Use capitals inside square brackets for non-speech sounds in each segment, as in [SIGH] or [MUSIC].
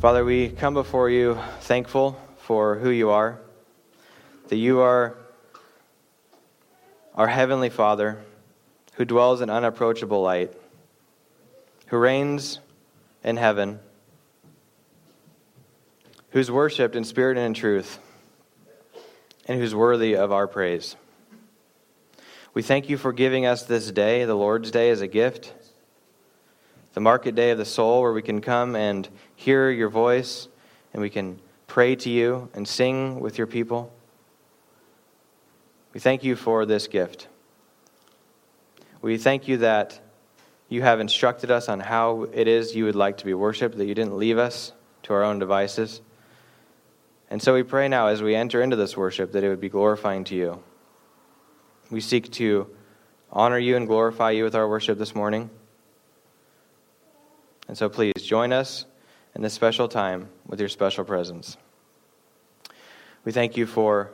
Father, we come before you thankful for who you are, that you are our heavenly Father who dwells in unapproachable light, who reigns in heaven, who's worshiped in spirit and in truth, and who's worthy of our praise. We thank you for giving us this day, the Lord's Day, as a gift, the market day of the soul, where we can come and hear your voice and we can pray to you and sing with your people. We thank you for this gift. We thank you that you have instructed us on how it is you would like to be worshiped, that you didn't leave us to our own devices. And so we pray now as we enter into this worship that it would be glorifying to you. We seek to honor you and glorify you with our worship this morning. And so please join us in this special time with your special presence. We thank you for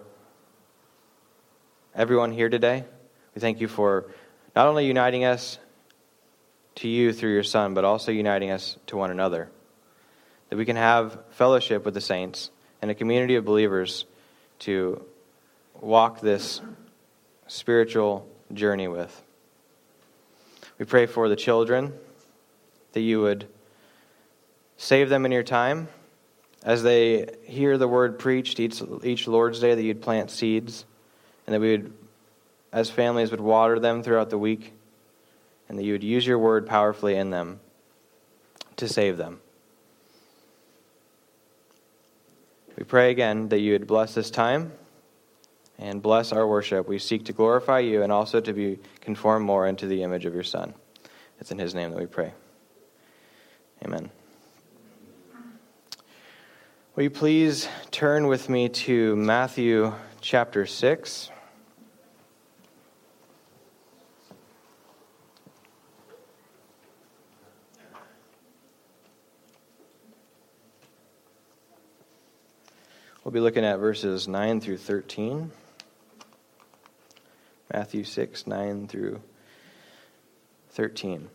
everyone here today. We thank you for not only uniting us to you through your Son, but also uniting us to one another. That we can have fellowship with the saints and a community of believers to walk this spiritual journey with. We pray for the children that you would save them in your time as they hear the word preached each, each Lord's Day, that you'd plant seeds and that we would, as families, would water them throughout the week and that you would use your word powerfully in them to save them. We pray again that you would bless this time and bless our worship. We seek to glorify you and also to be conformed more into the image of your Son. It's in his name that we pray. Amen. Will you please turn with me to Matthew chapter 6? We'll be looking at verses 9 through 13. Matthew 6, 9 through 13.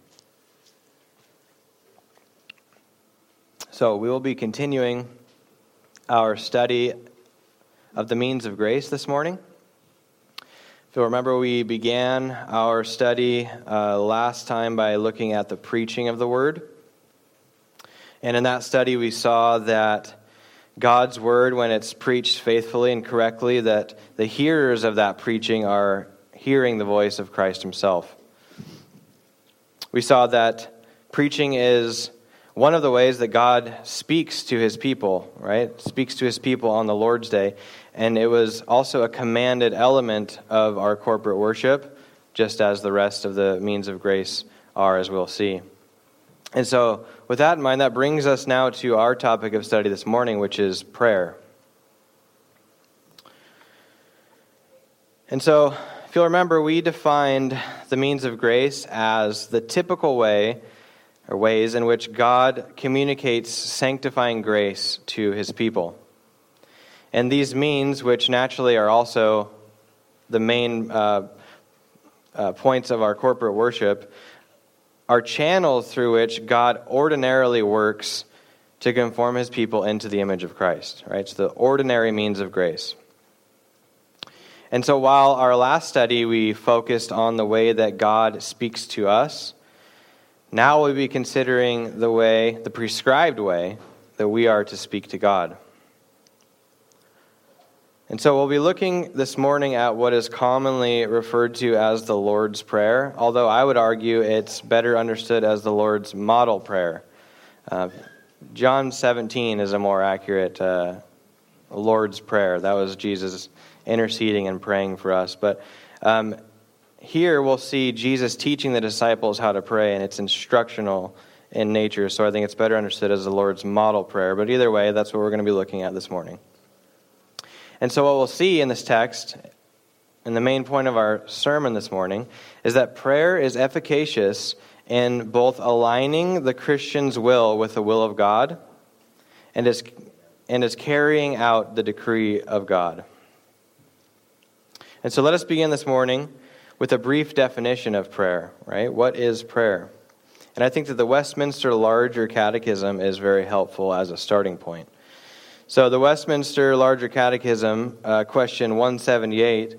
So, we will be continuing our study of the means of grace this morning. If you'll remember, we began our study uh, last time by looking at the preaching of the word. And in that study, we saw that God's word, when it's preached faithfully and correctly, that the hearers of that preaching are hearing the voice of Christ himself. We saw that preaching is one of the ways that God speaks to his people, right? Speaks to his people on the Lord's day. And it was also a commanded element of our corporate worship, just as the rest of the means of grace are, as we'll see. And so, with that in mind, that brings us now to our topic of study this morning, which is prayer. And so, if you'll remember, we defined the means of grace as the typical way or ways in which God communicates sanctifying grace to his people. And these means, which naturally are also the main uh, uh, points of our corporate worship, are channels through which God ordinarily works to conform his people into the image of Christ, right? It's the ordinary means of grace. And so, while our last study we focused on the way that God speaks to us, now we'll be considering the way, the prescribed way, that we are to speak to God. And so we'll be looking this morning at what is commonly referred to as the Lord's Prayer, although I would argue it's better understood as the Lord's model prayer. Uh, John 17 is a more accurate uh, Lord's Prayer. That was Jesus interceding and praying for us. But um, here we'll see Jesus teaching the disciples how to pray, and it's instructional in nature. So I think it's better understood as the Lord's model prayer. But either way, that's what we're going to be looking at this morning. And so, what we'll see in this text, and the main point of our sermon this morning, is that prayer is efficacious in both aligning the Christian's will with the will of God and is, and is carrying out the decree of God. And so, let us begin this morning with a brief definition of prayer, right? What is prayer? And I think that the Westminster Larger Catechism is very helpful as a starting point. So, the Westminster Larger Catechism, uh, question 178,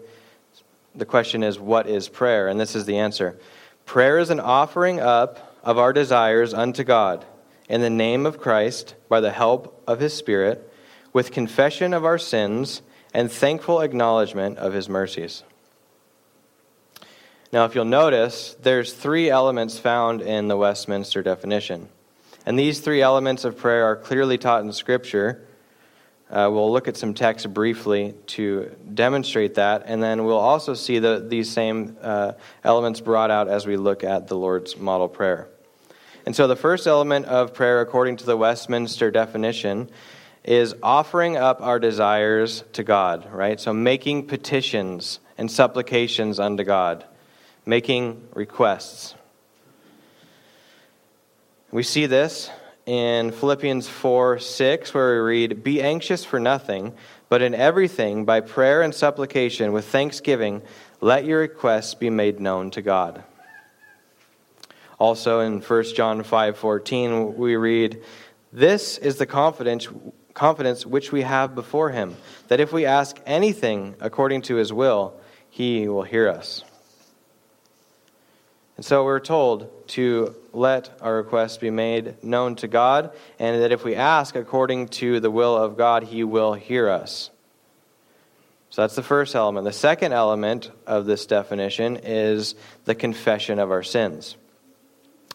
the question is, What is prayer? And this is the answer Prayer is an offering up of our desires unto God in the name of Christ by the help of his Spirit, with confession of our sins and thankful acknowledgement of his mercies. Now, if you'll notice, there's three elements found in the Westminster definition. And these three elements of prayer are clearly taught in Scripture. Uh, we'll look at some text briefly to demonstrate that, and then we'll also see the, these same uh, elements brought out as we look at the Lord's model prayer. And so, the first element of prayer, according to the Westminster definition, is offering up our desires to God, right? So, making petitions and supplications unto God making requests. We see this in Philippians 4 6, where we read, Be anxious for nothing, but in everything, by prayer and supplication, with thanksgiving, let your requests be made known to God. Also in 1 John 5 14, we read, This is the confidence, confidence which we have before him, that if we ask anything according to his will, he will hear us. And so we're told to let our requests be made known to God, and that if we ask according to the will of God, He will hear us. So that's the first element. The second element of this definition is the confession of our sins.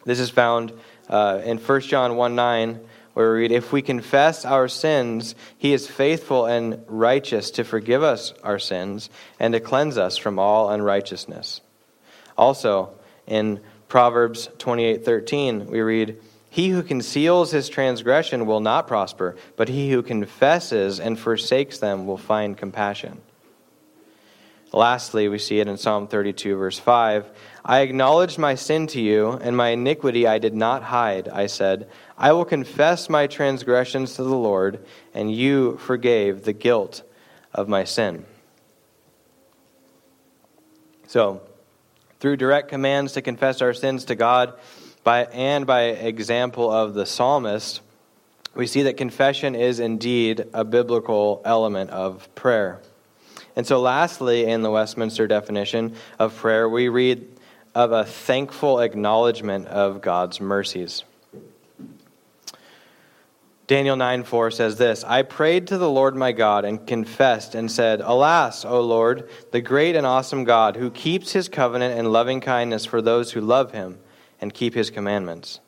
This is found uh, in 1 John 1 9, where we read, If we confess our sins, he is faithful and righteous to forgive us our sins and to cleanse us from all unrighteousness. Also, in Proverbs 28:13, we read, "He who conceals his transgression will not prosper, but he who confesses and forsakes them will find compassion." Lastly, we see it in Psalm 32 verse 5, "I acknowledged my sin to you, and my iniquity I did not hide. I said, I will confess my transgressions to the Lord, and you forgave the guilt of my sin." So, through direct commands to confess our sins to God by, and by example of the psalmist, we see that confession is indeed a biblical element of prayer. And so, lastly, in the Westminster definition of prayer, we read of a thankful acknowledgement of God's mercies. Daniel 9 4 says this I prayed to the Lord my God and confessed and said, Alas, O Lord, the great and awesome God, who keeps his covenant and loving kindness for those who love him and keep his commandments.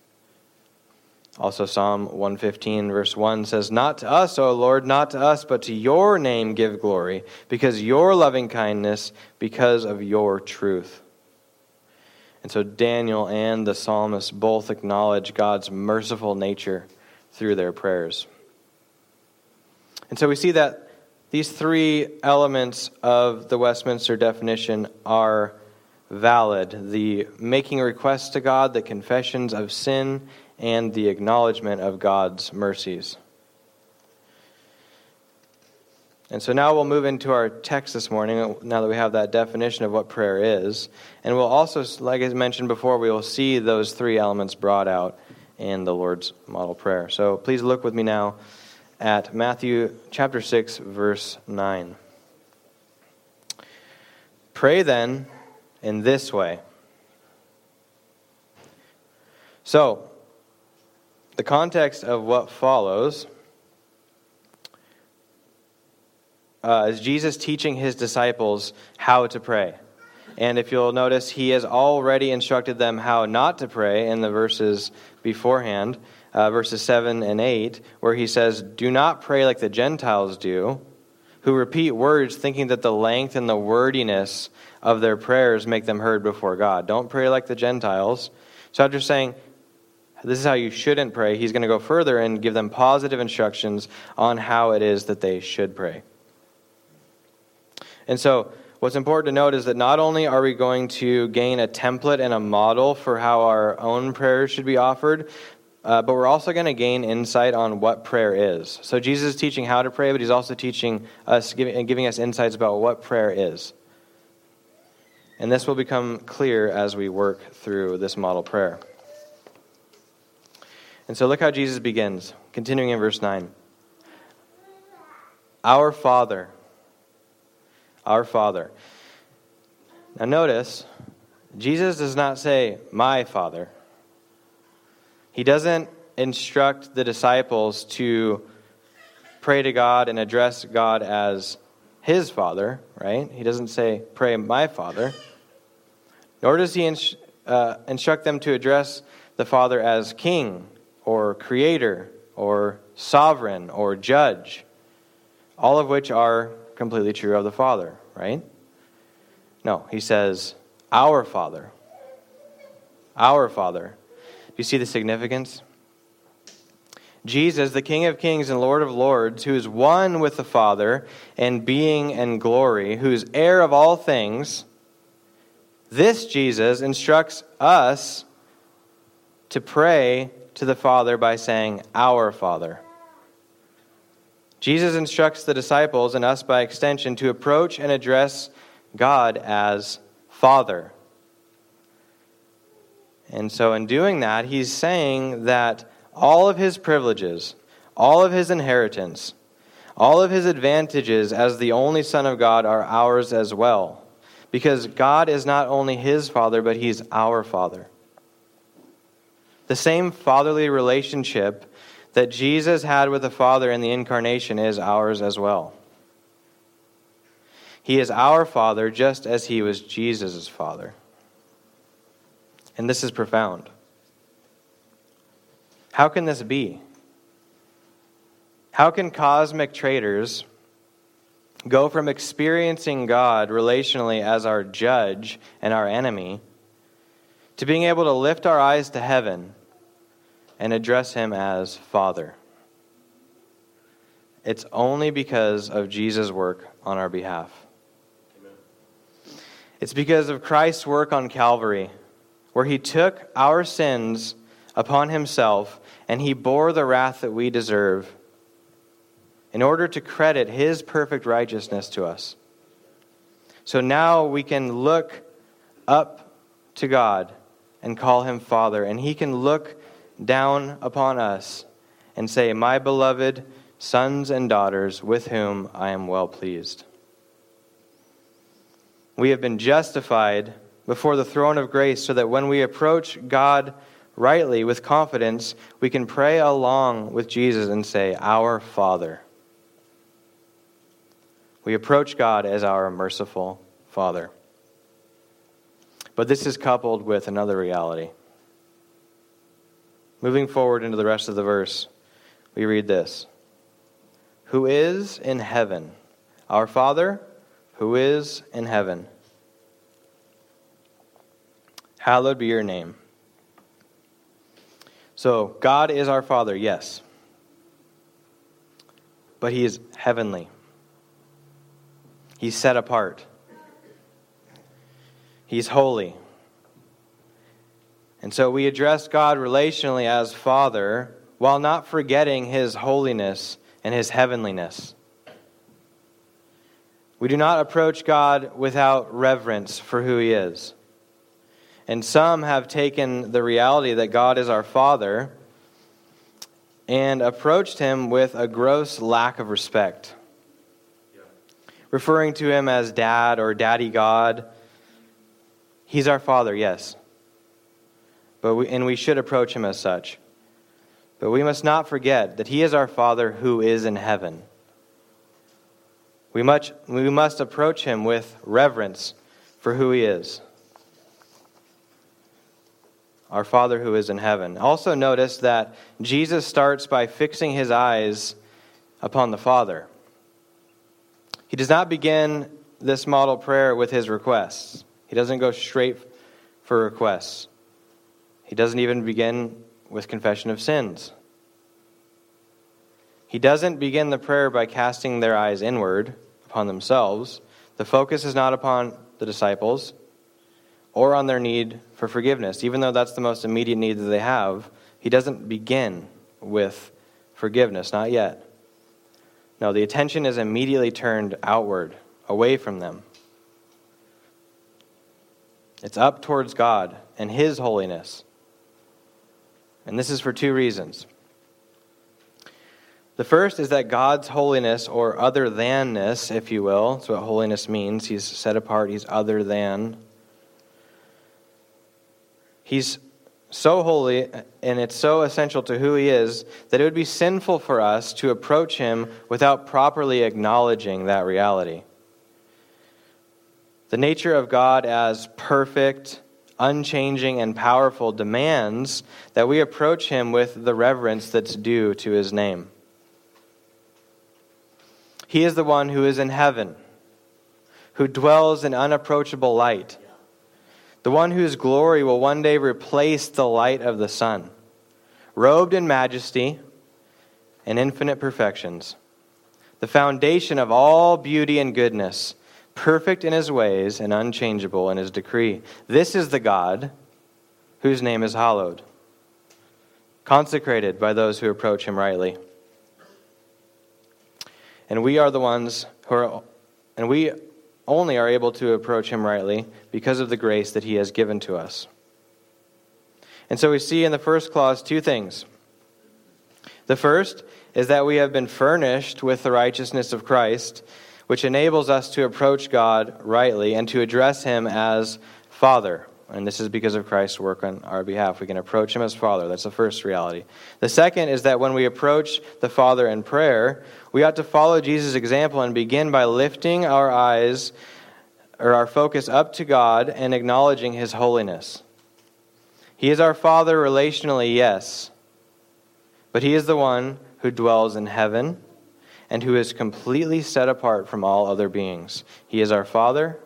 Also, Psalm 115, verse 1 says, Not to us, O Lord, not to us, but to your name give glory, because your loving kindness, because of your truth. And so Daniel and the psalmist both acknowledge God's merciful nature through their prayers. And so we see that these three elements of the Westminster definition are valid the making requests to God, the confessions of sin, and the acknowledgement of God's mercies. And so now we'll move into our text this morning, now that we have that definition of what prayer is. And we'll also, like I mentioned before, we will see those three elements brought out in the Lord's model prayer. So please look with me now at Matthew chapter 6, verse 9. Pray then in this way. So, the context of what follows uh, is Jesus teaching his disciples how to pray. And if you'll notice, he has already instructed them how not to pray in the verses beforehand, uh, verses 7 and 8, where he says, Do not pray like the Gentiles do, who repeat words thinking that the length and the wordiness of their prayers make them heard before God. Don't pray like the Gentiles. So after saying, this is how you shouldn't pray, he's going to go further and give them positive instructions on how it is that they should pray. And so, What's important to note is that not only are we going to gain a template and a model for how our own prayers should be offered, uh, but we're also going to gain insight on what prayer is. So Jesus is teaching how to pray, but he's also teaching us giving, giving us insights about what prayer is. And this will become clear as we work through this model prayer. And so look how Jesus begins, continuing in verse 9. Our Father. Our Father. Now notice, Jesus does not say, My Father. He doesn't instruct the disciples to pray to God and address God as his Father, right? He doesn't say, Pray, my Father. Nor does he uh, instruct them to address the Father as King or Creator or Sovereign or Judge, all of which are completely true of the Father, right? No, he says, Our Father. Our Father. Do you see the significance? Jesus, the King of kings and Lord of lords, who is one with the Father in being and glory, who is heir of all things, this Jesus instructs us to pray to the Father by saying, Our Father. Jesus instructs the disciples and us by extension to approach and address God as Father. And so, in doing that, he's saying that all of his privileges, all of his inheritance, all of his advantages as the only Son of God are ours as well. Because God is not only his Father, but he's our Father. The same fatherly relationship that Jesus had with the Father in the incarnation is ours as well. He is our Father just as he was Jesus' Father. And this is profound. How can this be? How can cosmic traitors go from experiencing God relationally as our judge and our enemy to being able to lift our eyes to heaven and address Him as Father? It's only because of Jesus' work on our behalf. Amen. It's because of Christ's work on Calvary, where He took our sins upon Himself and he bore the wrath that we deserve in order to credit his perfect righteousness to us. So now we can look up to God and call him Father, and he can look down upon us and say, My beloved sons and daughters, with whom I am well pleased. We have been justified before the throne of grace so that when we approach God rightly, with confidence, we can pray along with Jesus and say, Our Father. We approach God as our merciful Father. But this is coupled with another reality. Moving forward into the rest of the verse, we read this Who is in heaven? Our Father, who is in heaven. Hallowed be your name. So, God is our Father, yes. But He is heavenly. He's set apart. He's holy. And so we address God relationally as Father while not forgetting His holiness and His heavenliness. We do not approach God without reverence for who He is. And some have taken the reality that God is our Father and approached him with a gross lack of respect, referring to him as dad or daddy God. He's our Father, yes. But we, and we should approach him as such. But we must not forget that he is our Father who is in heaven. We, much, we must approach him with reverence for who he is our Father who is in heaven. Also, notice that Jesus starts by fixing his eyes upon the Father. He does not begin this model prayer with his requests, he doesn't go straight for requests. He doesn't even begin with confession of sins. He doesn't begin the prayer by casting their eyes inward upon themselves. The focus is not upon the disciples, or on their need for forgiveness. Even though that's the most immediate need that they have, he doesn't begin with forgiveness, not yet. No, the attention is immediately turned outward, away from them. It's up towards God and His holiness. And this is for two reasons. The first is that God's holiness, or other thanness, if you will, that's what holiness means. He's set apart, he's other than. He's so holy, and it's so essential to who he is, that it would be sinful for us to approach him without properly acknowledging that reality. The nature of God as perfect, unchanging, and powerful demands that we approach him with the reverence that's due to his name. He is the one who is in heaven, who dwells in unapproachable light, the one whose glory will one day replace the light of the sun, robed in majesty and infinite perfections, the foundation of all beauty and goodness, perfect in his ways and unchangeable in his decree. This is the God whose name is hallowed, consecrated by those who approach him rightly. And we are the ones who are, and we only are able to approach him rightly because of the grace that he has given to us. And so we see in the first clause two things. The first is that we have been furnished with the righteousness of Christ, which enables us to approach God rightly and to address him as Father. And this is because of Christ's work on our behalf. We can approach him as Father. That's the first reality. The second is that when we approach the Father in prayer, we ought to follow Jesus' example and begin by lifting our eyes or our focus up to God and acknowledging his holiness. He is our Father relationally, yes, but he is the one who dwells in heaven and who is completely set apart from all other beings. He is our Father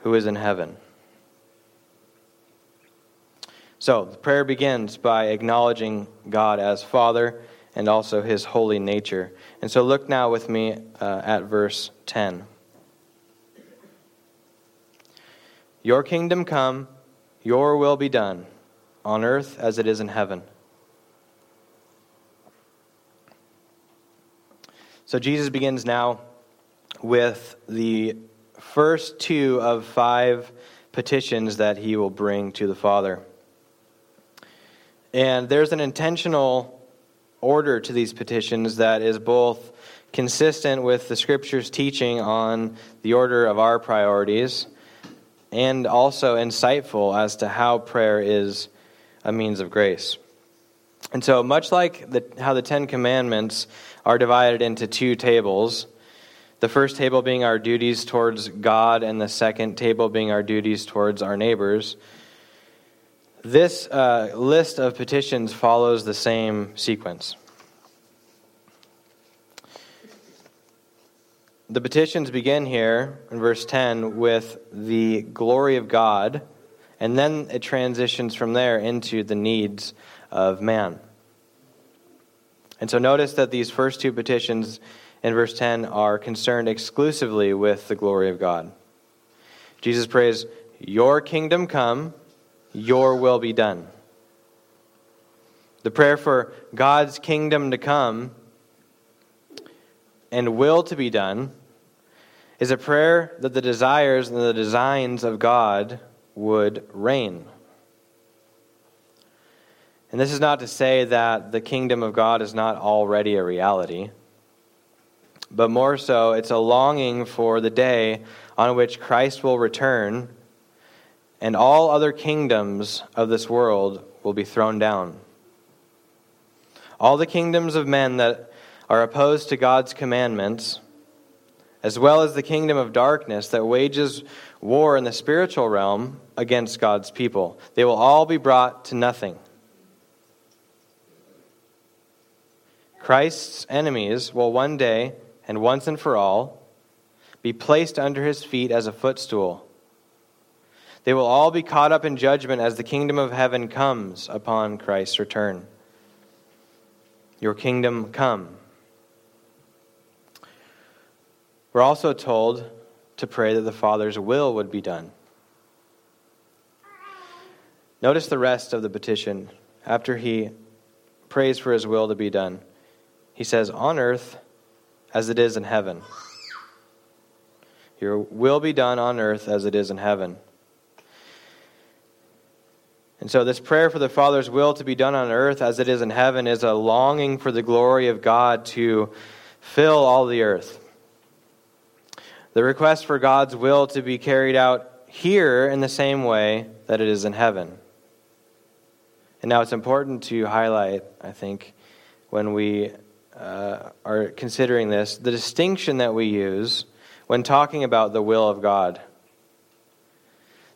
who is in heaven. So, the prayer begins by acknowledging God as Father and also his holy nature. And so, look now with me uh, at verse 10. Your kingdom come, your will be done, on earth as it is in heaven. So, Jesus begins now with the first two of five petitions that he will bring to the Father. And there's an intentional order to these petitions that is both consistent with the Scripture's teaching on the order of our priorities and also insightful as to how prayer is a means of grace. And so, much like the, how the Ten Commandments are divided into two tables, the first table being our duties towards God, and the second table being our duties towards our neighbors, this uh, list of petitions follows the same sequence. The petitions begin here in verse 10 with the glory of God, and then it transitions from there into the needs of man. And so notice that these first two petitions in verse 10 are concerned exclusively with the glory of God. Jesus prays, Your kingdom come your will be done. The prayer for God's kingdom to come and will to be done is a prayer that the desires and the designs of God would reign. And this is not to say that the kingdom of God is not already a reality, but more so, it's a longing for the day on which Christ will return and all other kingdoms of this world will be thrown down. All the kingdoms of men that are opposed to God's commandments, as well as the kingdom of darkness that wages war in the spiritual realm against God's people, they will all be brought to nothing. Christ's enemies will one day, and once and for all, be placed under his feet as a footstool they will all be caught up in judgment as the kingdom of heaven comes upon Christ's return. Your kingdom come. We're also told to pray that the Father's will would be done. Notice the rest of the petition. After he prays for his will to be done, he says, On earth as it is in heaven. Your will be done on earth as it is in heaven. And so, this prayer for the Father's will to be done on earth as it is in heaven is a longing for the glory of God to fill all the earth. The request for God's will to be carried out here in the same way that it is in heaven. And now it's important to highlight, I think, when we uh, are considering this, the distinction that we use when talking about the will of God.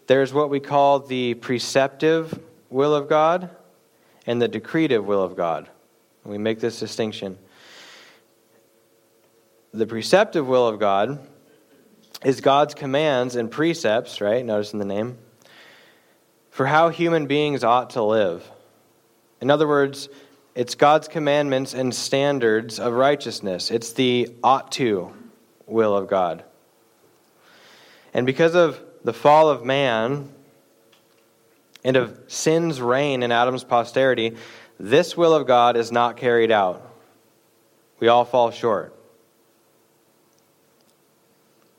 There's what we call the preceptive will of God and the decretive will of God. We make this distinction. The preceptive will of God is God's commands and precepts, right? Notice in the name, for how human beings ought to live. In other words, it's God's commandments and standards of righteousness. It's the ought to will of God. And because of the fall of man and of sin's reign in Adam's posterity, this will of God is not carried out. We all fall short.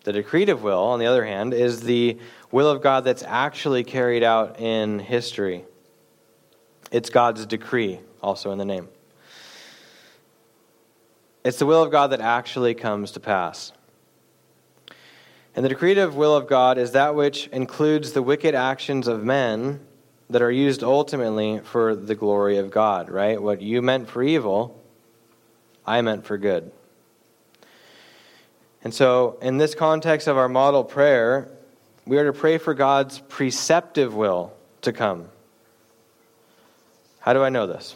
The decretive will, on the other hand, is the will of God that's actually carried out in history. It's God's decree, also in the name. It's the will of God that actually comes to pass. And the decretive will of God is that which includes the wicked actions of men that are used ultimately for the glory of God, right? What you meant for evil, I meant for good. And so, in this context of our model prayer, we are to pray for God's preceptive will to come. How do I know this?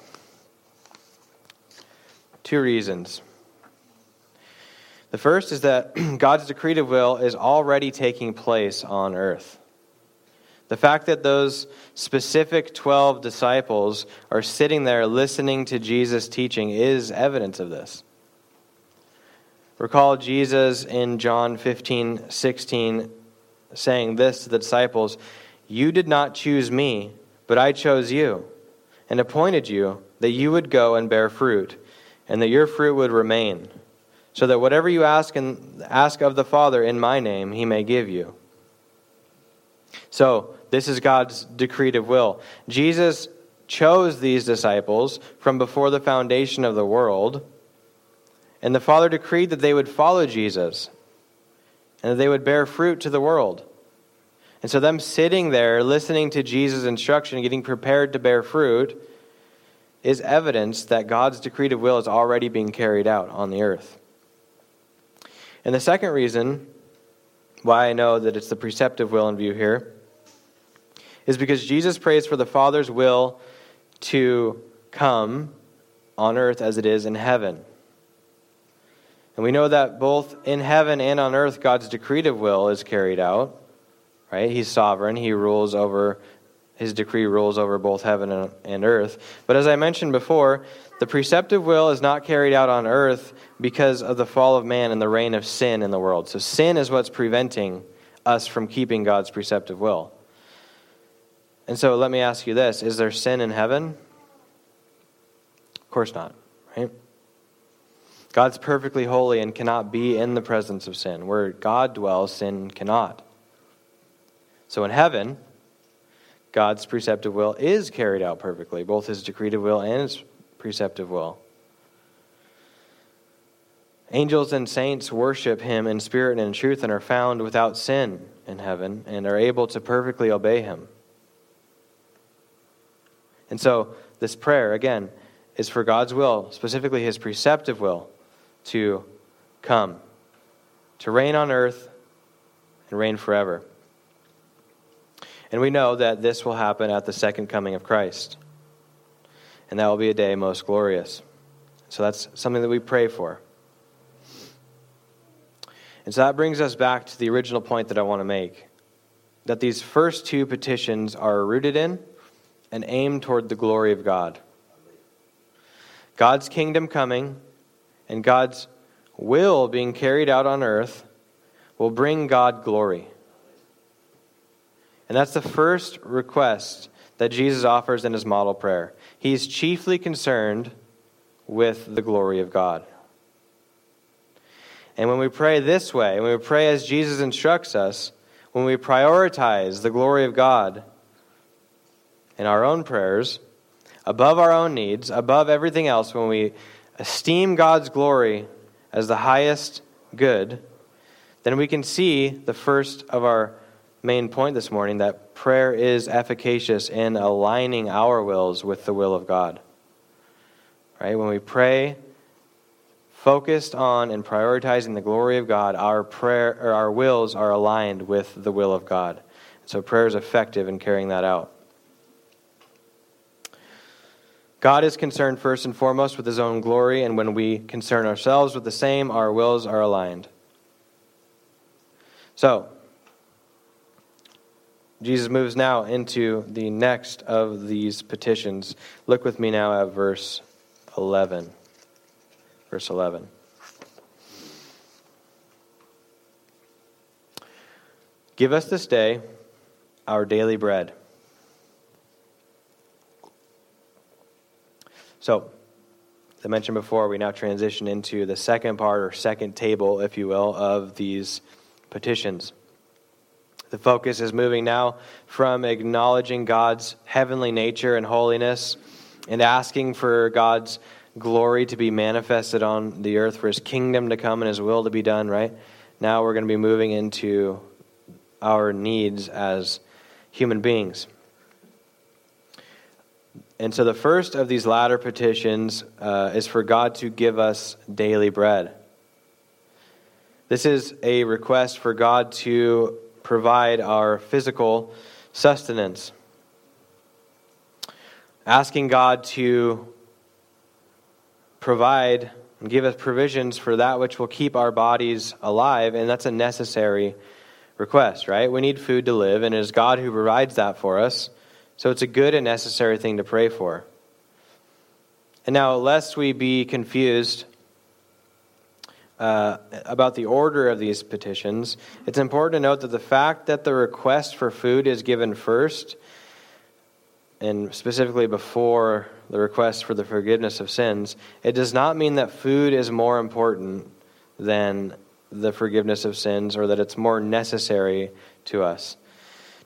Two reasons. The first is that [CLEARS THROAT] God's decretive will is already taking place on earth. The fact that those specific 12 disciples are sitting there listening to Jesus' teaching is evidence of this. Recall Jesus in John 15, 16 saying this to the disciples You did not choose me, but I chose you, and appointed you that you would go and bear fruit, and that your fruit would remain, so that whatever you ask, and ask of the Father in my name, he may give you. So, this is God's decretive will. Jesus chose these disciples from before the foundation of the world and the Father decreed that they would follow Jesus and that they would bear fruit to the world. And so, them sitting there, listening to Jesus' instruction, getting prepared to bear fruit, is evidence that God's decreed will is already being carried out on the earth. And the second reason why I know that it's the preceptive will in view here is because Jesus prays for the Father's will to come on earth as it is in heaven. And we know that both in heaven and on earth, God's decretive will is carried out. Right? He's sovereign. He rules over, his decree rules over both heaven and earth. But as I mentioned before, the preceptive will is not carried out on earth because of the fall of man and the reign of sin in the world. So sin is what's preventing us from keeping God's preceptive will. And so let me ask you this Is there sin in heaven? Of course not, right? God's perfectly holy and cannot be in the presence of sin. Where God dwells, sin cannot. So in heaven, God's preceptive will is carried out perfectly, both his decretive will and his preceptive will. Angels and saints worship him in spirit and in truth and are found without sin in heaven and are able to perfectly obey him. And so, this prayer, again, is for God's will, specifically his preceptive will, to come, to reign on earth and reign forever. And we know that this will happen at the second coming of Christ. And that will be a day most glorious. So that's something that we pray for. And so that brings us back to the original point that I want to make that these first two petitions are rooted in and aimed toward the glory of God. God's kingdom coming and God's will being carried out on earth will bring God glory. And that's the first request that Jesus offers in his model prayer. He's chiefly concerned with the glory of God. And when we pray this way, when we pray as Jesus instructs us, when we prioritize the glory of God, in our own prayers, above our own needs, above everything else, when we esteem God's glory as the highest good, then we can see the first of our main point this morning that prayer is efficacious in aligning our wills with the will of God. Right? When we pray focused on and prioritizing the glory of God, our prayer or our wills are aligned with the will of God. So prayer is effective in carrying that out. God is concerned first and foremost with his own glory, and when we concern ourselves with the same, our wills are aligned. So, Jesus moves now into the next of these petitions. Look with me now at verse 11. Verse 11. Give us this day our daily bread. So, as I mentioned before, we now transition into the second part or second table, if you will, of these petitions. The focus is moving now from acknowledging God's heavenly nature and holiness and asking for God's glory to be manifested on the earth, for his kingdom to come and his will to be done, right? Now we're going to be moving into our needs as human beings. And so the first of these latter petitions uh, is for God to give us daily bread. This is a request for God to provide our physical sustenance. Asking God to provide and give us provisions for that which will keep our bodies alive, and that's a necessary request, right? We need food to live, and it is God who provides that for us. So it's a good and necessary thing to pray for. And now, lest we be confused uh, about the order of these petitions, it's important to note that the fact that the request for food is given first, and specifically before the request for the forgiveness of sins, it does not mean that food is more important than the forgiveness of sins or that it's more necessary to us.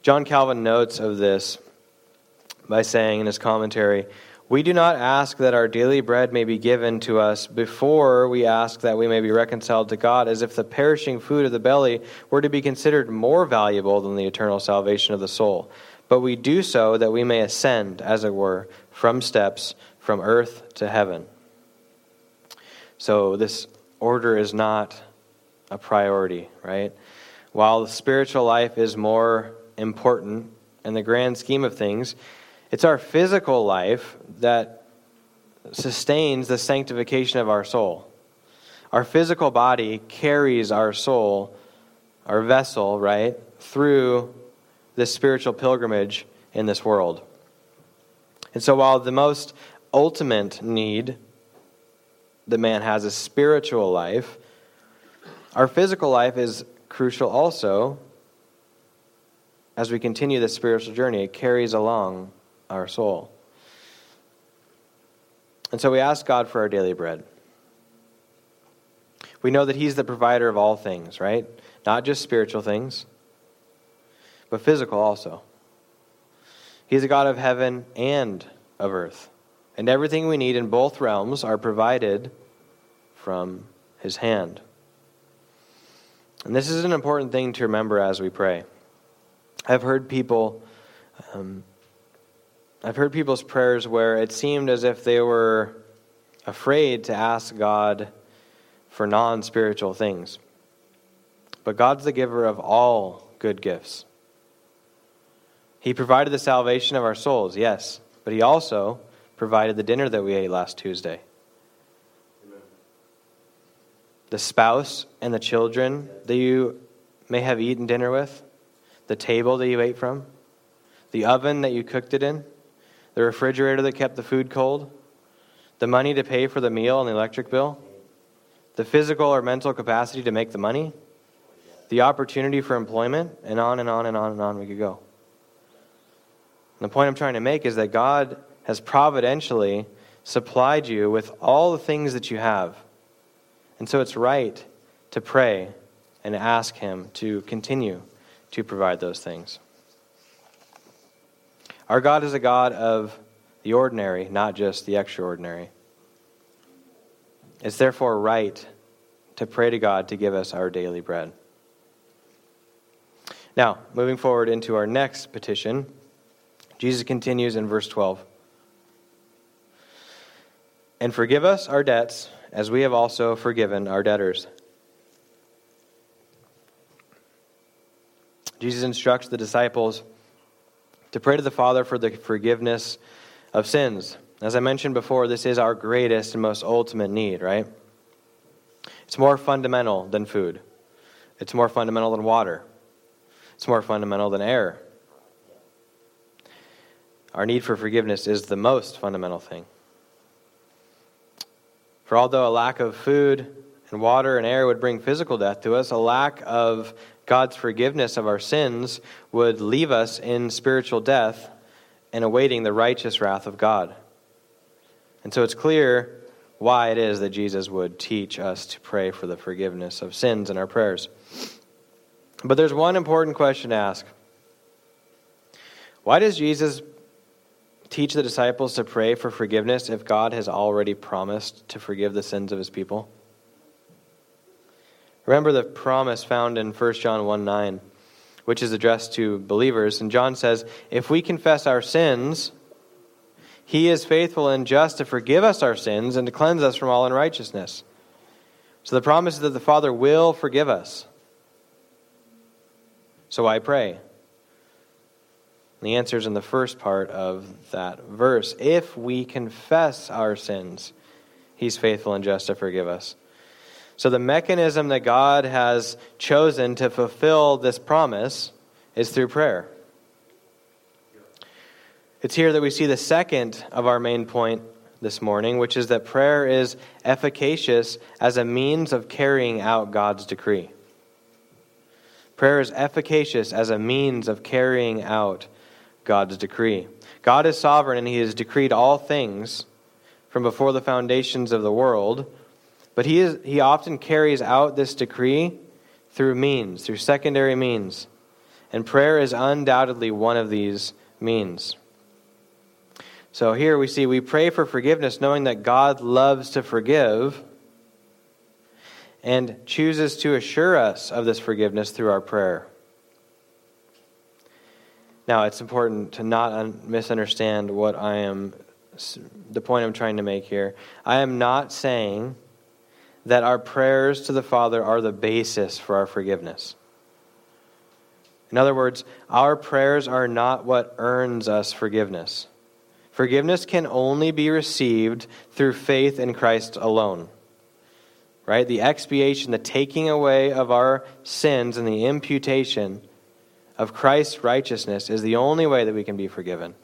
John Calvin notes of this by saying in his commentary, We do not ask that our daily bread may be given to us before we ask that we may be reconciled to God, as if the perishing food of the belly were to be considered more valuable than the eternal salvation of the soul. But we do so that we may ascend, as it were, from steps from earth to heaven. So this order is not a priority, right? While the spiritual life is more important in the grand scheme of things, it's our physical life that sustains the sanctification of our soul. Our physical body carries our soul, our vessel, right, through this spiritual pilgrimage in this world. And so, while the most ultimate need that man has is spiritual life, our physical life is crucial also as we continue this spiritual journey. It carries along our soul. And so we ask God for our daily bread. We know that He's the provider of all things, right? Not just spiritual things, but physical also. He's a God of heaven and of earth. And everything we need in both realms are provided from his hand. And this is an important thing to remember as we pray. I've heard people, um, I've heard people's prayers where it seemed as if they were afraid to ask God for non spiritual things. But God's the giver of all good gifts. He provided the salvation of our souls, yes, but He also provided the dinner that we ate last Tuesday. Amen. The spouse and the children that you may have eaten dinner with, the table that you ate from, the oven that you cooked it in, the refrigerator that kept the food cold, the money to pay for the meal and the electric bill, the physical or mental capacity to make the money, the opportunity for employment, and on and on and on and on we could go. And the point I'm trying to make is that God has providentially supplied you with all the things that you have. And so it's right to pray and ask Him to continue to provide those things. Our God is a God of the ordinary, not just the extraordinary. It's therefore right to pray to God to give us our daily bread. Now, moving forward into our next petition, Jesus continues in verse 12. And forgive us our debts, as we have also forgiven our debtors. Jesus instructs the disciples to pray to the Father for the forgiveness of sins. As I mentioned before, this is our greatest and most ultimate need, right? It's more fundamental than food, it's more fundamental than water, it's more fundamental than air. Our need for forgiveness is the most fundamental thing. For although a lack of food and water and air would bring physical death to us, a lack of God's forgiveness of our sins would leave us in spiritual death and awaiting the righteous wrath of God. And so it's clear why it is that Jesus would teach us to pray for the forgiveness of sins in our prayers. But there's one important question to ask Why does Jesus teach the disciples to pray for forgiveness if God has already promised to forgive the sins of his people? Remember the promise found in 1 John 1 9, which is addressed to believers. And John says, If we confess our sins, he is faithful and just to forgive us our sins and to cleanse us from all unrighteousness. So the promise is that the Father will forgive us. So I pray. And the answer is in the first part of that verse. If we confess our sins, He's faithful and just to forgive us. So, the mechanism that God has chosen to fulfill this promise is through prayer. It's here that we see the second of our main point this morning, which is that prayer is efficacious as a means of carrying out God's decree. Prayer is efficacious as a means of carrying out God's decree. God is sovereign and He has decreed all things from before the foundations of the world but he, is, he often carries out this decree through means, through secondary means. And prayer is undoubtedly one of these means. So here we see we pray for forgiveness knowing that God loves to forgive and chooses to assure us of this forgiveness through our prayer. Now, it's important to not un- misunderstand what I am, the point I'm trying to make here. I am not saying that our prayers to the Father are the basis for our forgiveness. In other words, our prayers are not what earns us forgiveness. Forgiveness can only be received through faith in Christ alone. Right? The expiation, the taking away of our sins, and the imputation of Christ's righteousness is the only way that we can be forgiven.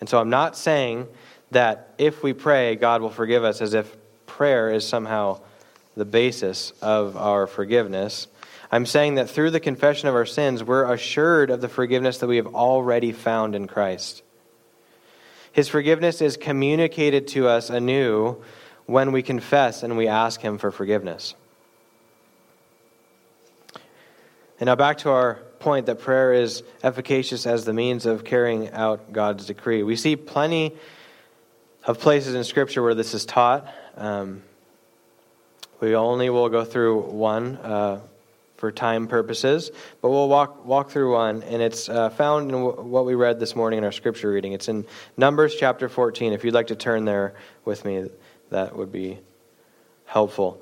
And so I'm not saying that if we pray, God will forgive us as if prayer is somehow the basis of our forgiveness. I'm saying that through the confession of our sins, we're assured of the forgiveness that we have already found in Christ. His forgiveness is communicated to us anew when we confess and we ask Him for forgiveness. And now back to our point that prayer is efficacious as the means of carrying out God's decree. We see plenty of places in Scripture where this is taught. Um, we only will go through one uh, for time purposes, but we'll walk walk through one, and it's uh, found in w- what we read this morning in our scripture reading. It's in Numbers chapter 14. If you'd like to turn there with me, that would be helpful.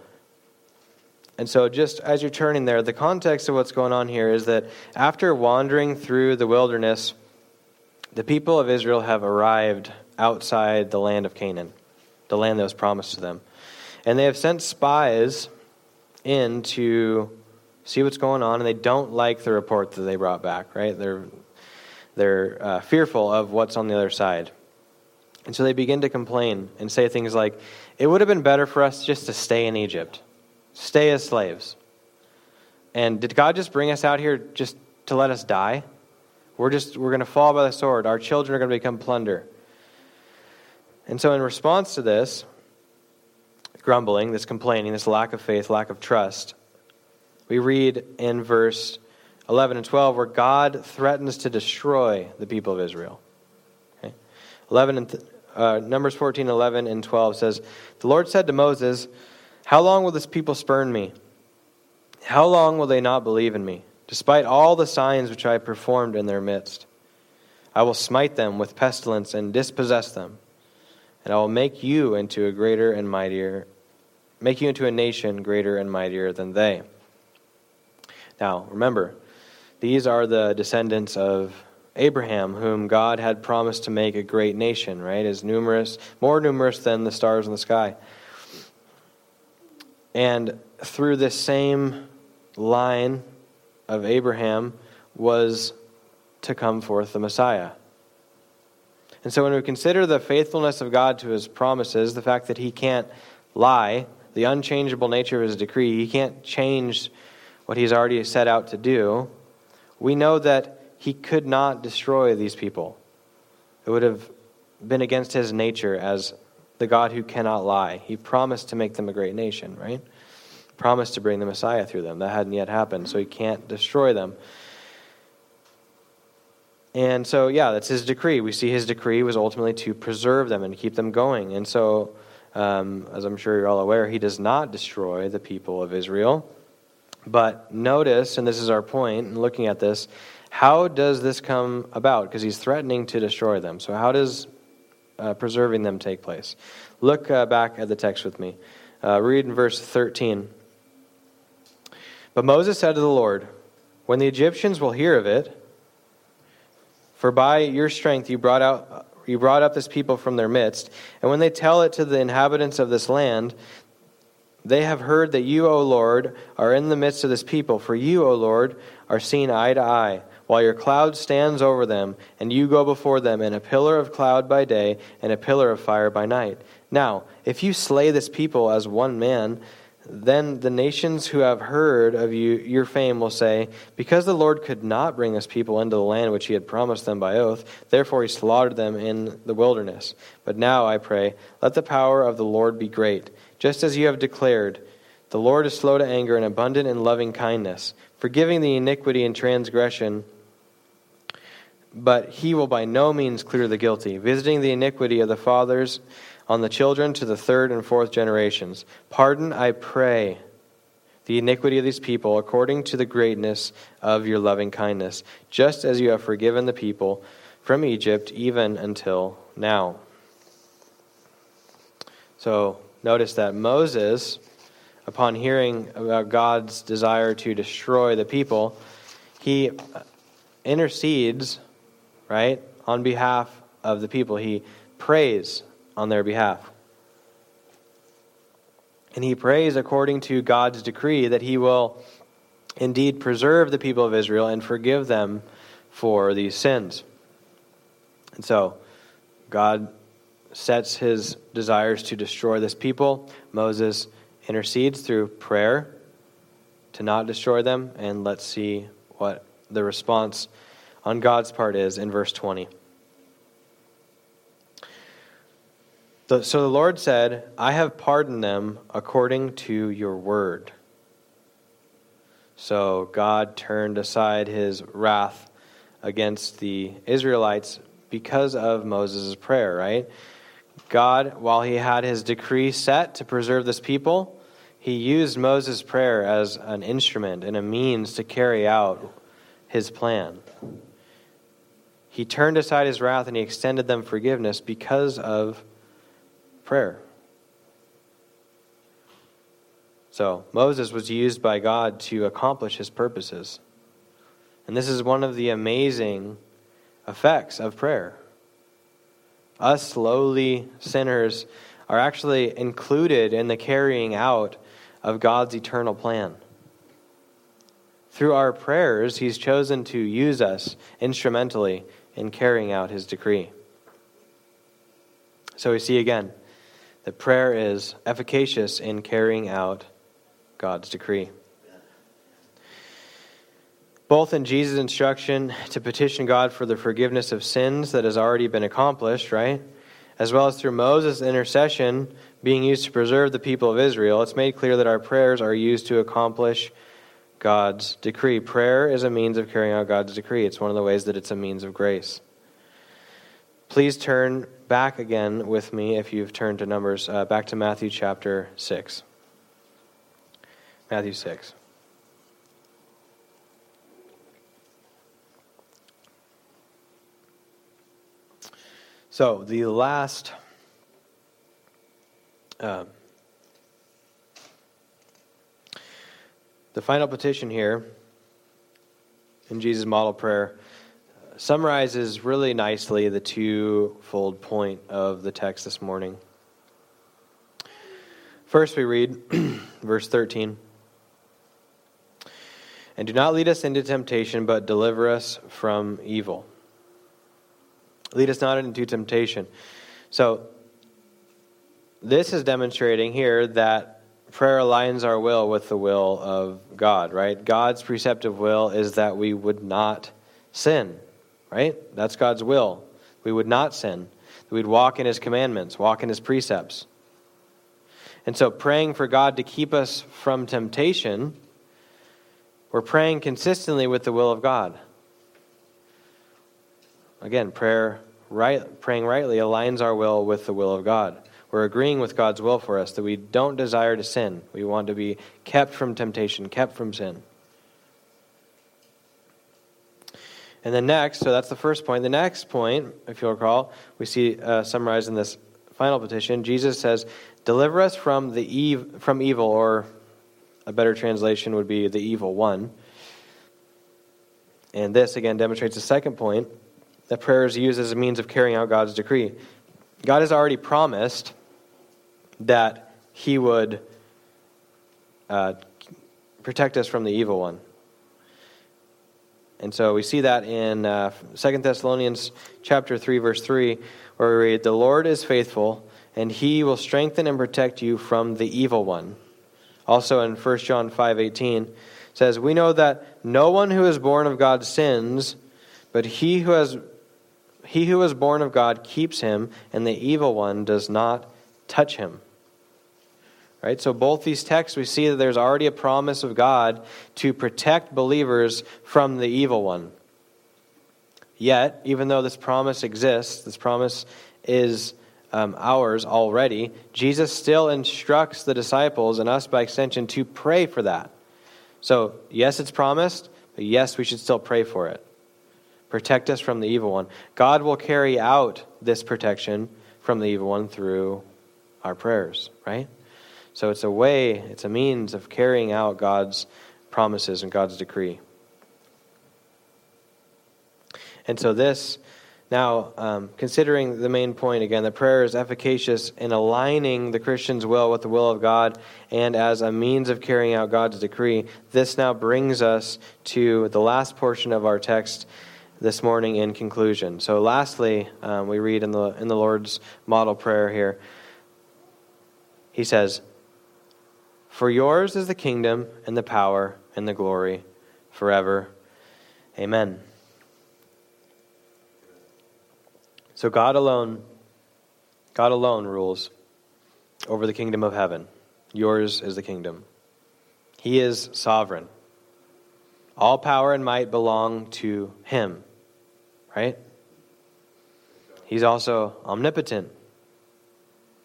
And so, just as you're turning there, the context of what's going on here is that after wandering through the wilderness, the people of Israel have arrived outside the land of Canaan the land that was promised to them. And they have sent spies in to see what's going on, and they don't like the report that they brought back, right? They're, they're uh, fearful of what's on the other side. And so they begin to complain and say things like, It would have been better for us just to stay in Egypt, stay as slaves. And did God just bring us out here just to let us die? We're just, we're going to fall by the sword. Our children are going to become plunder. And so, in response to this grumbling, this complaining, this lack of faith, lack of trust, we read in verse 11 and 12, where God threatens to destroy the people of Israel. Okay? 11 and th- uh, Numbers 14, 11 and 12 says, The Lord said to Moses, How long will this people spurn me? How long will they not believe in me, despite all the signs which I performed in their midst? I will smite them with pestilence and dispossess them, and I will make you into a greater and mightier, make you into a nation greater and mightier than they. Now, remember, these are the descendants of Abraham, whom God had promised to make a great nation, right? As numerous, more numerous than the stars in the sky. And through this same line of Abraham was to come forth the Messiah. And so when we consider the faithfulness of God to his promises, the fact that he can't lie, the unchangeable nature of his decree, he can't change what he's already set out to do, we know that he could not destroy these people. It would have been against his nature as the God who cannot lie. He promised to make them a great nation, right? Promised to bring the Messiah through them. That hadn't yet happened, so he can't destroy them. And so, yeah, that's his decree. We see his decree was ultimately to preserve them and keep them going. And so, um, as I'm sure you're all aware, he does not destroy the people of Israel. But notice, and this is our point in looking at this, how does this come about? Because he's threatening to destroy them. So, how does uh, preserving them take place? Look uh, back at the text with me. Uh, read in verse 13. But Moses said to the Lord, When the Egyptians will hear of it, for by your strength you brought out you brought up this people from their midst, and when they tell it to the inhabitants of this land, they have heard that you, O Lord, are in the midst of this people, for you, O Lord, are seen eye to eye, while your cloud stands over them, and you go before them in a pillar of cloud by day and a pillar of fire by night. Now, if you slay this people as one man, then the nations who have heard of you, your fame will say, Because the Lord could not bring us people into the land which he had promised them by oath, therefore he slaughtered them in the wilderness. But now, I pray, let the power of the Lord be great, just as you have declared. The Lord is slow to anger and abundant in loving kindness, forgiving the iniquity and transgression, but he will by no means clear the guilty, visiting the iniquity of the fathers on the children to the third and fourth generations. Pardon, I pray, the iniquity of these people according to the greatness of your loving kindness, just as you have forgiven the people from Egypt even until now. So notice that Moses, upon hearing about God's desire to destroy the people, he intercedes, right, on behalf of the people. He prays on their behalf. And he prays according to God's decree that he will indeed preserve the people of Israel and forgive them for these sins. And so, God sets his desires to destroy this people. Moses intercedes through prayer to not destroy them. And let's see what the response on God's part is in verse 20. So the Lord said, I have pardoned them according to your word. So God turned aside his wrath against the Israelites because of Moses' prayer, right? God, while he had his decree set to preserve this people, he used Moses' prayer as an instrument and a means to carry out his plan. He turned aside his wrath and he extended them forgiveness because of prayer. So, Moses was used by God to accomplish his purposes. And this is one of the amazing effects of prayer. Us lowly sinners are actually included in the carrying out of God's eternal plan. Through our prayers, He's chosen to use us instrumentally in carrying out His decree. So we see again that prayer is efficacious in carrying out God's decree. Both in Jesus' instruction to petition God for the forgiveness of sins that has already been accomplished, right? As well as through Moses' intercession being used to preserve the people of Israel, it's made clear that our prayers are used to accomplish God's decree. Prayer is a means of carrying out God's decree. It's one of the ways that it's a means of grace. Please turn back again with me, if you've turned to Numbers, uh, back to Matthew chapter 6. Matthew 6. So, the last. Uh, the final petition here in Jesus' model prayer summarizes really nicely the twofold point of the text this morning. First, we read [CLEARS THROAT] verse 13 And do not lead us into temptation, but deliver us from evil. Lead us not into temptation. So, this is demonstrating here that prayer aligns our will with the will of God, right? God's preceptive will is that we would not sin right? That's God's will. We would not sin. We'd walk in His commandments, walk in His precepts. And so, praying for God to keep us from temptation, we're praying consistently with the will of God. Again, prayer, right, praying rightly aligns our will with the will of God. We're agreeing with God's will for us that we don't desire to sin. We want to be kept from temptation, kept from sin. And then next, so that's the first point. The next point, if you'll recall, we see uh, summarized in this final petition. Jesus says, "Deliver us from the ev- from evil," or a better translation would be the evil one. And this again demonstrates the second point that prayer is used as a means of carrying out God's decree. God has already promised that He would uh, protect us from the evil one. And so we see that in uh, 2 Thessalonians chapter 3 verse 3 where we read the Lord is faithful and he will strengthen and protect you from the evil one. Also in 1 John 5:18 says we know that no one who is born of God sins but he who has he who is born of God keeps him and the evil one does not touch him. Right? So, both these texts, we see that there's already a promise of God to protect believers from the evil one. Yet, even though this promise exists, this promise is um, ours already, Jesus still instructs the disciples and us by extension to pray for that. So, yes, it's promised, but yes, we should still pray for it. Protect us from the evil one. God will carry out this protection from the evil one through our prayers, right? So it's a way, it's a means of carrying out God's promises and God's decree. And so this, now, um, considering the main point again, that prayer is efficacious in aligning the Christian's will with the will of God and as a means of carrying out God's decree, this now brings us to the last portion of our text this morning in conclusion. So, lastly, um, we read in the, in the Lord's model prayer here, he says, for yours is the kingdom and the power and the glory forever. Amen. So God alone God alone rules over the kingdom of heaven. Yours is the kingdom. He is sovereign. All power and might belong to him, right? He's also omnipotent.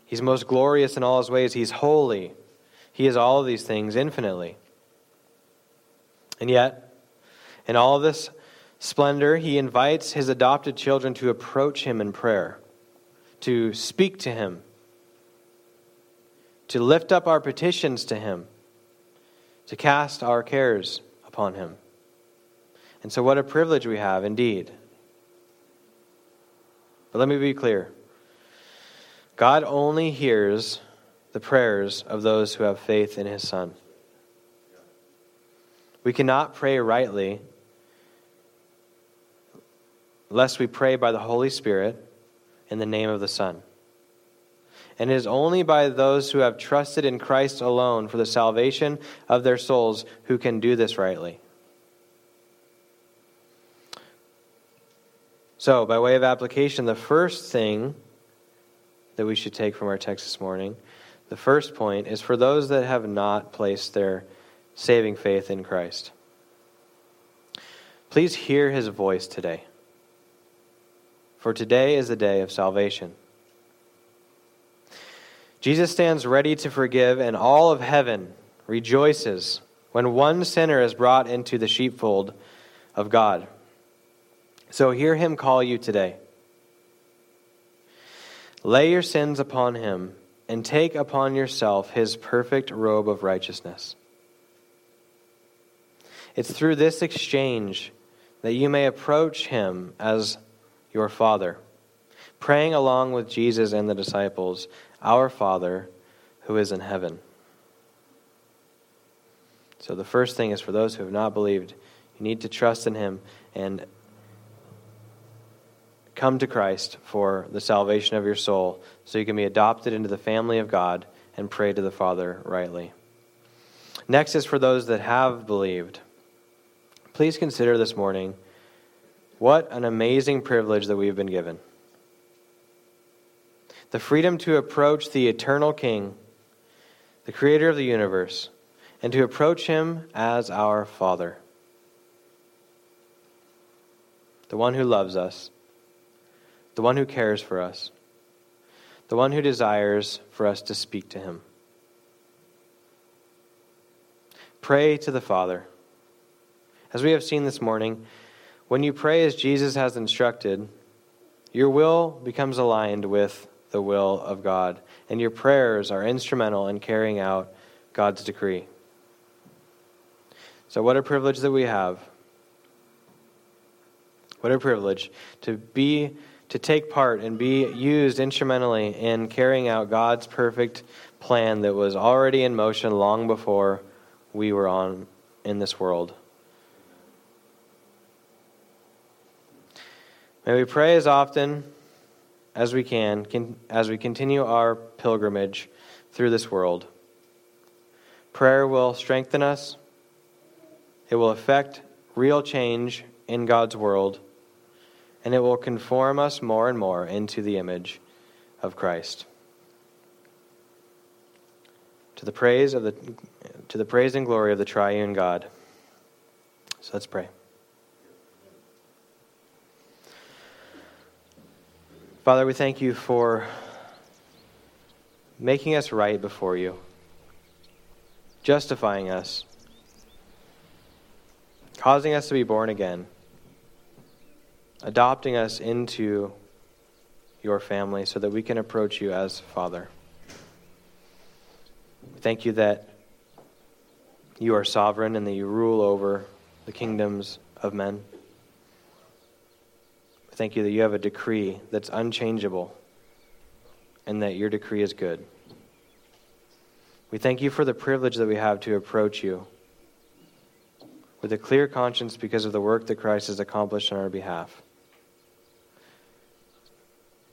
He's most glorious in all his ways. He's holy. He is all of these things infinitely. And yet, in all this splendor, he invites his adopted children to approach him in prayer, to speak to him, to lift up our petitions to him, to cast our cares upon him. And so, what a privilege we have indeed. But let me be clear God only hears the prayers of those who have faith in his Son. We cannot pray rightly lest we pray by the Holy Spirit in the name of the Son. And it is only by those who have trusted in Christ alone for the salvation of their souls who can do this rightly. So, by way of application, the first thing that we should take from our text this morning the first point is for those that have not placed their saving faith in Christ. Please hear his voice today, for today is the day of salvation. Jesus stands ready to forgive, and all of heaven rejoices when one sinner is brought into the sheepfold of God. So hear him call you today. Lay your sins upon him and take upon yourself his perfect robe of righteousness. It's through this exchange that you may approach him as your Father, praying along with Jesus and the disciples, Our Father who is in heaven. So the first thing is for those who have not believed, you need to trust in him and come to Christ for the salvation of your soul so you can be adopted into the family of God and pray to the Father rightly. Next is for those that have believed. Please consider this morning what an amazing privilege that we've been given. The freedom to approach the eternal King, the creator of the universe, and to approach him as our Father, the one who loves us the one who cares for us, the one who desires for us to speak to him. Pray to the Father. As we have seen this morning, when you pray as Jesus has instructed, your will becomes aligned with the will of God, and your prayers are instrumental in carrying out God's decree. So, what a privilege that we have. What a privilege to be to take part and be used instrumentally in carrying out God's perfect plan that was already in motion long before we were on in this world. May we pray as often as we can, can as we continue our pilgrimage through this world. Prayer will strengthen us. It will affect real change in God's world and it will conform us more and more into the image of Christ. To the praise of the to the praise and glory of the triune God. So let's pray. Father, we thank you for making us right before you, justifying us, causing us to be born again adopting us into your family so that we can approach you as Father. Thank you that you are sovereign and that you rule over the kingdoms of men. Thank you that you have a decree that's unchangeable and that your decree is good. We thank you for the privilege that we have to approach you with a clear conscience because of the work that Christ has accomplished on our behalf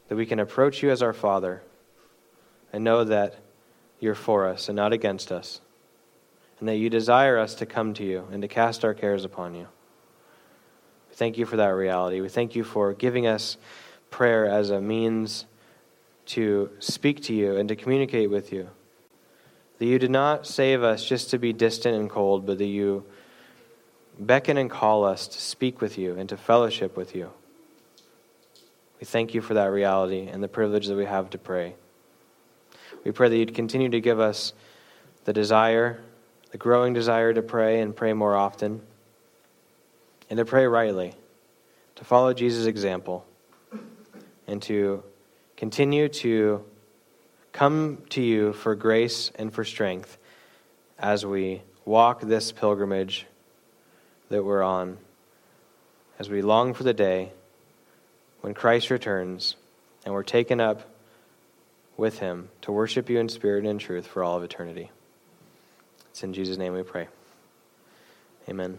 that we can approach you as our Father and know that you're for us and not against us, and that you desire us to come to you and to cast our cares upon you. We thank you for that reality. We thank you for giving us prayer as a means to speak to you and to communicate with you. That you did not save us just to be distant and cold, but that you beckon and call us to speak with you and to fellowship with you. We thank you for that reality and the privilege that we have to pray. We pray that you'd continue to give us the desire, the growing desire to pray and pray more often, and to pray rightly, to follow Jesus' example, and to continue to come to you for grace and for strength as we walk this pilgrimage that we're on, as we long for the day when Christ returns and we're taken up with him to worship you in spirit and in truth for all of eternity. It's in Jesus' name we pray. Amen.